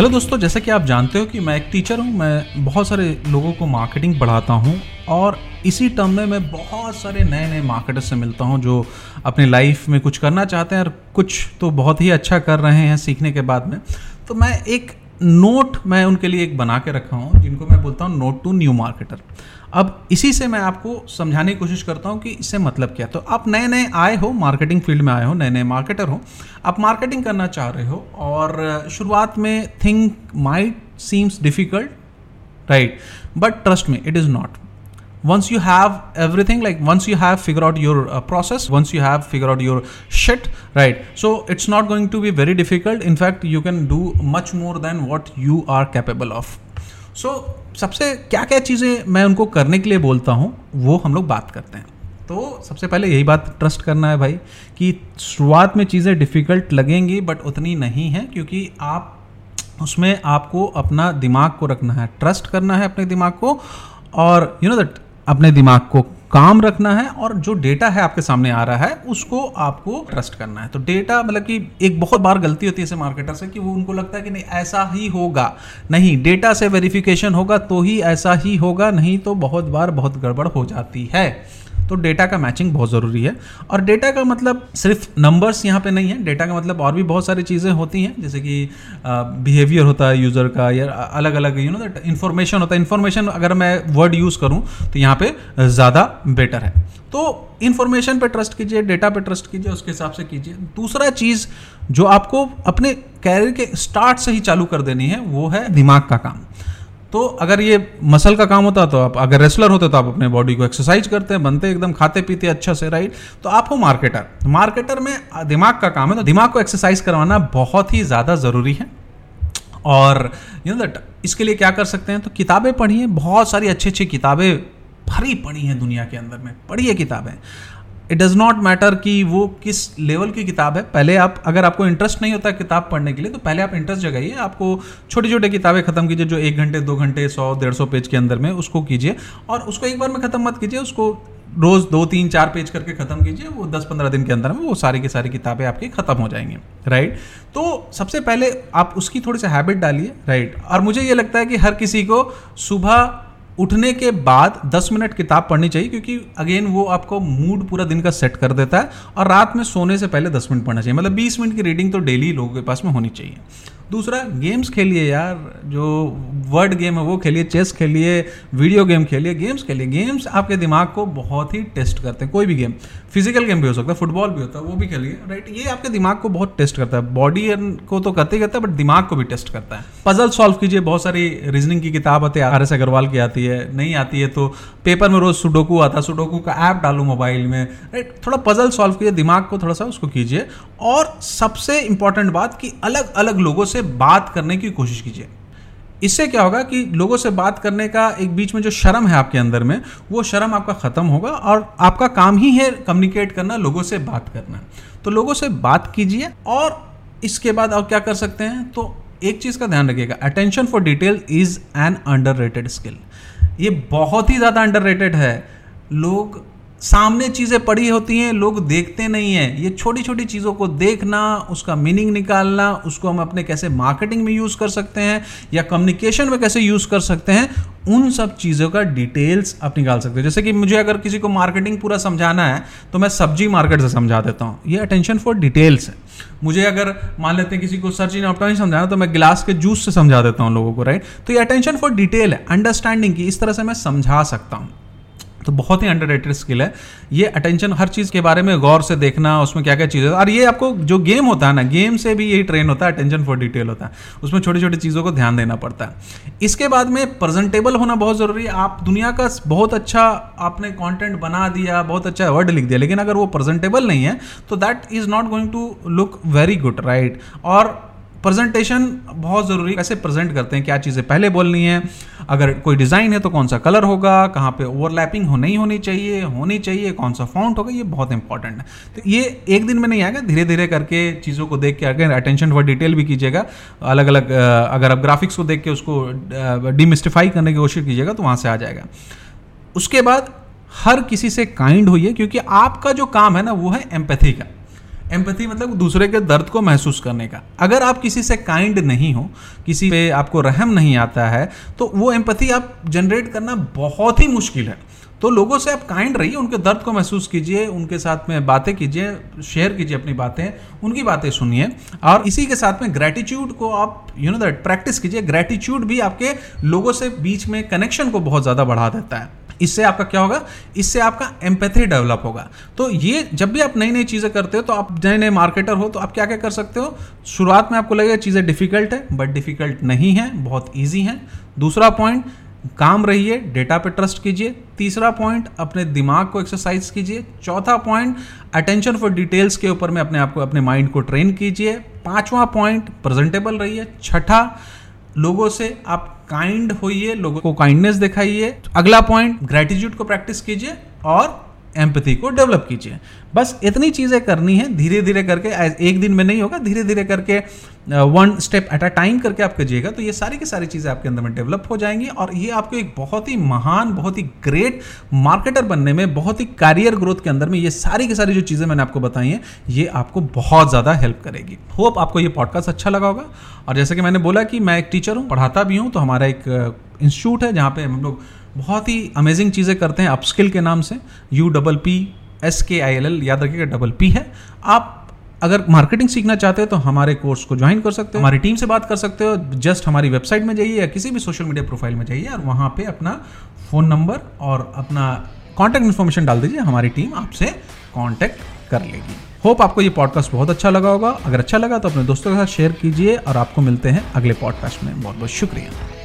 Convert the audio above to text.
Hello दोस्तों, जैसा कि आप जानते हो कि मैं एक टीचर हूँ, मैं बहुत सारे लोगों को मार्केटिंग पढ़ाता हूँ और इसी टर्म में मैं बहुत सारे नए नए मार्केटर्स से मिलता हूँ जो अपने लाइफ में कुछ करना चाहते हैं और कुछ तो बहुत ही अच्छा कर रहे हैं सीखने के बाद में। तो मैं एक नोट मैं उनके लिए एक बना के रखा हूँ, जिनको मैं बोलता हूँ नोट टू न्यू मार्केटर। अब इसी से मैं आपको समझाने की कोशिश करता हूँ कि इससे मतलब क्या। तो आप नए नए आए हो, मार्केटिंग फ़ील्ड में आए हो नए नए मार्केटर हो, आप मार्केटिंग करना चाह रहे हो और शुरुआत में think might seems difficult, right? But trust me, it is not. Once you have everything like once you have figure out your uh, process once you have figure out your shit right so it's not going to be very difficult in fact you can do much more than what you are capable of so, सबसे क्या क्या चीज़ें मैं उनको करने के लिए बोलता हूँ वो हम लोग बात करते हैं तो सबसे पहले यही बात ट्रस्ट करना है भाई कि शुरुआत में चीज़ें डिफ़िकल्ट लगेंगी बट उतनी नहीं है क्योंकि आप उसमें आपको अपना दिमाग को रखना है ट्रस्ट करना है अपने दिमाग को और यू नो दैट अपने दिमाग को काम रखना है और जो डेटा है आपके सामने आ रहा है, उसको आपको ट्रस्ट करना है। तो डेटा मतलब कि एक बहुत बार गलती होती है ऐसे मार्केटर से कि वो उनको लगता है कि नहीं, ऐसा ही होगा। नहीं, डेटा से वेरिफिकेशन होगा तो ही ऐसा ही होगा, नहीं तो बहुत बार बहुत गड़बड़ हो जाती है। तो डेटा का मैचिंग बहुत ज़रूरी है। और डेटा का मतलब सिर्फ़ नंबर्स यहाँ पे नहीं है। डेटा का मतलब और भी बहुत सारी चीज़ें होती हैं, जैसे कि बिहेवियर होता है यूज़र का या अलग अलग यू नो दैट इन्फॉर्मेशन होता है। इन्फॉर्मेशन अगर मैं वर्ड यूज़ करूँ तो यहाँ पे ज़्यादा बेटर है। तो इन्फॉर्मेशन पे ट्रस्ट कीजिए डेटा पे ट्रस्ट कीजिए, उसके हिसाब से कीजिए। दूसरा चीज़ जो आपको अपने कैरियर के स्टार्ट से ही चालू कर देनी है, वो है दिमाग का काम। तो अगर ये मसल का काम होता तो आप, अगर रेसलर होते तो आप अपने बॉडी को एक्सरसाइज करते हैं बनते एकदम, खाते पीते अच्छा से राइट तो आप हो मार्केटर मार्केटर में दिमाग का काम है तो दिमाग को एक्सरसाइज करवाना बहुत ही ज़्यादा ज़रूरी है। और यू नो दैट इसके लिए क्या कर सकते हैं तो किताबें पढ़िए, बहुत सारी अच्छी अच्छी किताबें भरी पड़ी हैं दुनिया के अंदर में, पढ़िए किताबें। इट डज़ नॉट मैटर कि वो किस लेवल की किताब है। पहले आप, अगर आपको इंटरेस्ट नहीं होता किताब पढ़ने के लिए तो पहले आप इंटरेस्ट जगाइए। आपको छोटी छोटी किताबें खत्म कीजिए जो एक घंटे, दो घंटे, सौ, डेढ़ सौ पेज के अंदर में, उसको कीजिए। और उसको एक बार में ख़त्म मत कीजिए, उसको रोज़ दो, तीन, चार पेज करके ख़त्म कीजिए। वो दस, पंद्रह दिन के अंदर में वो सारी की सारी किताबें आपकी ख़त्म हो जाएँगी। राइट तो सबसे पहले आप उसकी थोड़ी सी हैबिट डालिए। राइट और मुझे ये लगता है कि हर किसी को सुबह उठने के बाद 10 मिनट किताब पढ़नी चाहिए, क्योंकि अगेन वो आपको मूड पूरा दिन का सेट कर देता है और रात में सोने से पहले 10 मिनट पढ़ना चाहिए। मतलब 20 मिनट की रीडिंग तो डेली लोगों के पास में होनी चाहिए। दूसरा गेम्स खेलिए यार, जो वर्ड गेम है वो खेलिए चेस खेलिए वीडियो गेम खेलिए गेम्स खेलिए। गेम्स आपके दिमाग को बहुत ही टेस्ट करते हैं, कोई भी गेम फ़िज़िकल गेम भी हो सकता है फुटबॉल भी होता है, वो भी खेलिए राइट ये आपके दिमाग को बहुत टेस्ट करता है। बॉडी को तो करते ही करता है बट दिमाग को भी टेस्ट करता है। पजल सॉल्व कीजिए, बहुत सारी रीजनिंग की किताब आती है आर एस अग्रवाल की आती है, नहीं आती है तो पेपर में रोज सुडोकू आता है सुडोकू का ऐप डालू मोबाइल में राइट थोड़ा पजल सॉल्व कीजिए, दिमाग को थोड़ा सा उसको कीजिए। और सबसे इंपॉर्टेंट बात कि अलग अलग लोगों से बात करने की कोशिश कीजिए। इससे क्या होगा कि लोगों से बात करने का एक बीच में जो शर्म है आपके अंदर में, वो शर्म आपका ख़त्म होगा और आपका काम ही है कम्युनिकेट करना, लोगों से बात करना। तो लोगों से बात कीजिए और इसके बाद आप क्या कर सकते हैं? तो एक चीज़ का ध्यान रखिएगा। Attention for detail is an under skill ये बहुत ही ज़्यादा अंडर है। लोग सामने चीज़ें पड़ी होती हैं, लोग देखते नहीं हैं। ये छोटी छोटी चीज़ों को देखना, उसका मीनिंग निकालना, उसको हम अपने कैसे मार्केटिंग में यूज़ कर सकते हैं या कम्युनिकेशन में कैसे यूज़ कर सकते हैं, उन सब चीज़ों का डिटेल्स आप निकाल सकते हो। जैसे कि मुझे अगर किसी को मार्केटिंग पूरा समझाना है तो मैं सब्ज़ी मार्केट से समझा देता हूँ। ये अटेंशन फॉर डिटेल्स है। मुझे अगर मान लेते हैं किसी को सर्च इन ऑप्टाइन समझाना तो मैं गिलास के जूस से समझा देता हूँ लोगों को राइट तो ये अटेंशन फॉर डिटेल है। अंडरस्टैंडिंग की इस तरह से मैं समझा सकता हूँ। तो बहुत ही अंडर स्किल है। ये अटेंशन हर चीज़ के बारे में गौर से देखना, उसमें क्या क्या चीज़ें और ये आपको जो गेम होता है ना गेम से भी यही ट्रेन होता है अटेंशन फॉर डिटेल होता है। उसमें छोटी छोटी चीज़ों को ध्यान देना पड़ता है। इसके बाद में प्रेजेंटेबल होना बहुत ज़रूरी है। आप दुनिया का बहुत अच्छा आपने कॉन्टेंट बना दिया, बहुत अच्छा वर्ड लिख दिया, लेकिन अगर वो प्रेजेंटेबल नहीं है तो that is not going to look very good right और प्रेजेंटेशन बहुत ज़रूरी कैसे प्रेजेंट करते हैं? क्या चीज़ें पहले बोलनी है? अगर कोई डिज़ाइन है तो कौन सा कलर होगा? कहाँ पे ओवरलैपिंग हो नहीं होनी चाहिए? होनी चाहिए? कौन सा फॉन्ट होगा? ये बहुत इंपॉर्टेंट है। तो ये एक दिन में नहीं आएगा। धीरे धीरे करके चीज़ों को देख के अगर अटेंशन फॉर डिटेल भी कीजिएगा। अलग अलग अगर आप ग्राफिक्स को देख के उसको डिमिस्टिफाई करने की कोशिश कीजिएगा तो वहाँ से आ जाएगा। उसके बाद हर किसी से काइंड होइए क्योंकि आपका जो काम है ना, वो है एम्पैथी का। एम्पैथी मतलब दूसरे के दर्द को महसूस करने का। अगर आप किसी से काइंड नहीं हो, किसी पे आपको रहम नहीं आता है तो वो एम्पथी आप जनरेट करना बहुत ही मुश्किल है। तो लोगों से आप काइंड रहिए, उनके दर्द को महसूस कीजिए, उनके साथ में बातें कीजिए, शेयर कीजिए अपनी बातें, उनकी बातें सुनिए। और इसी के साथ में ग्रेटिट्यूड को आप यू नो दैट प्रैक्टिस कीजिए। ग्रेटिट्यूड भी आपके लोगों से बीच में कनेक्शन को बहुत ज़्यादा बढ़ा देता है। इससे आपका क्या होगा? इससे आपका एम्पैथी डेवलप होगा। तो ये जब भी आप नई नई चीज़ें करते हो तो आप नए नए मार्केटर हो तो आप क्या क्या कर सकते हो? शुरुआत में आपको लगेगा चीज़ें डिफ़िकल्ट है बट डिफ़िकल्ट नहीं है, बहुत ईजी है। दूसरा पॉइंट काम रहिए डेटा पे ट्रस्ट कीजिए। तीसरा पॉइंट अपने दिमाग को एक्सरसाइज कीजिए। चौथा पॉइंट अटेंशन फॉर डिटेल्स के ऊपर में अपने आप को, अपने माइंड को ट्रेन कीजिए। पांचवा पॉइंट प्रेजेंटेबल रहिए। छठा लोगों से आप काइंड होइए, लोगों को काइंडनेस दिखाइए। अगला पॉइंट ग्रेटिट्यूड को प्रैक्टिस कीजिए और एम्पथी को डेवलप कीजिए। बस इतनी चीज़ें करनी है धीरे धीरे करके एक दिन में नहीं होगा धीरे धीरे करके one step at a time करके आप कीजिएगा तो ये सारी की सारी चीज़ें आपके अंदर में डेवलप हो जाएँगी और ये आपको एक बहुत ही महान, बहुत ही ग्रेट मार्केटर बनने में, बहुत ही कैरियर ग्रोथ के अंदर में ये सारी की सारी जो चीज़ें मैंने आपको बताई हैं, ये आपको बहुत ज़्यादा हेल्प करेगी। होप आपको ये पॉडकास्ट अच्छा लगा होगा। और जैसे कि मैंने बोला कि मैं एक टीचर हूँ, पढ़ाता भी हूँ तो हमारा एक इंस्टीट्यूट है जहाँ पे हम लोग बहुत ही अमेजिंग चीज़ें करते हैं अपस्किल के नाम से। यू डबल पी एस के आई एल एल याद रखिएगा डबल पी है। आप अगर मार्केटिंग सीखना चाहते हो तो हमारे कोर्स को ज्वाइन कर सकते हो। हमारी टीम से बात कर सकते हो। जस्ट हमारी वेबसाइट में जाइए या किसी भी सोशल मीडिया प्रोफ़ाइल में जाइए और वहाँ पे अपना फ़ोन नंबर और अपना कॉन्टैक्ट इन्फॉर्मेशन डाल दीजिए। हमारी टीम आपसे कॉन्टैक्ट कर लेगी। होप आपको ये पॉडकास्ट बहुत अच्छा लगा होगा। अगर अच्छा लगा तो अपने दोस्तों के साथ शेयर कीजिए और आपको मिलते हैं अगले पॉडकास्ट में। बहुत बहुत शुक्रिया।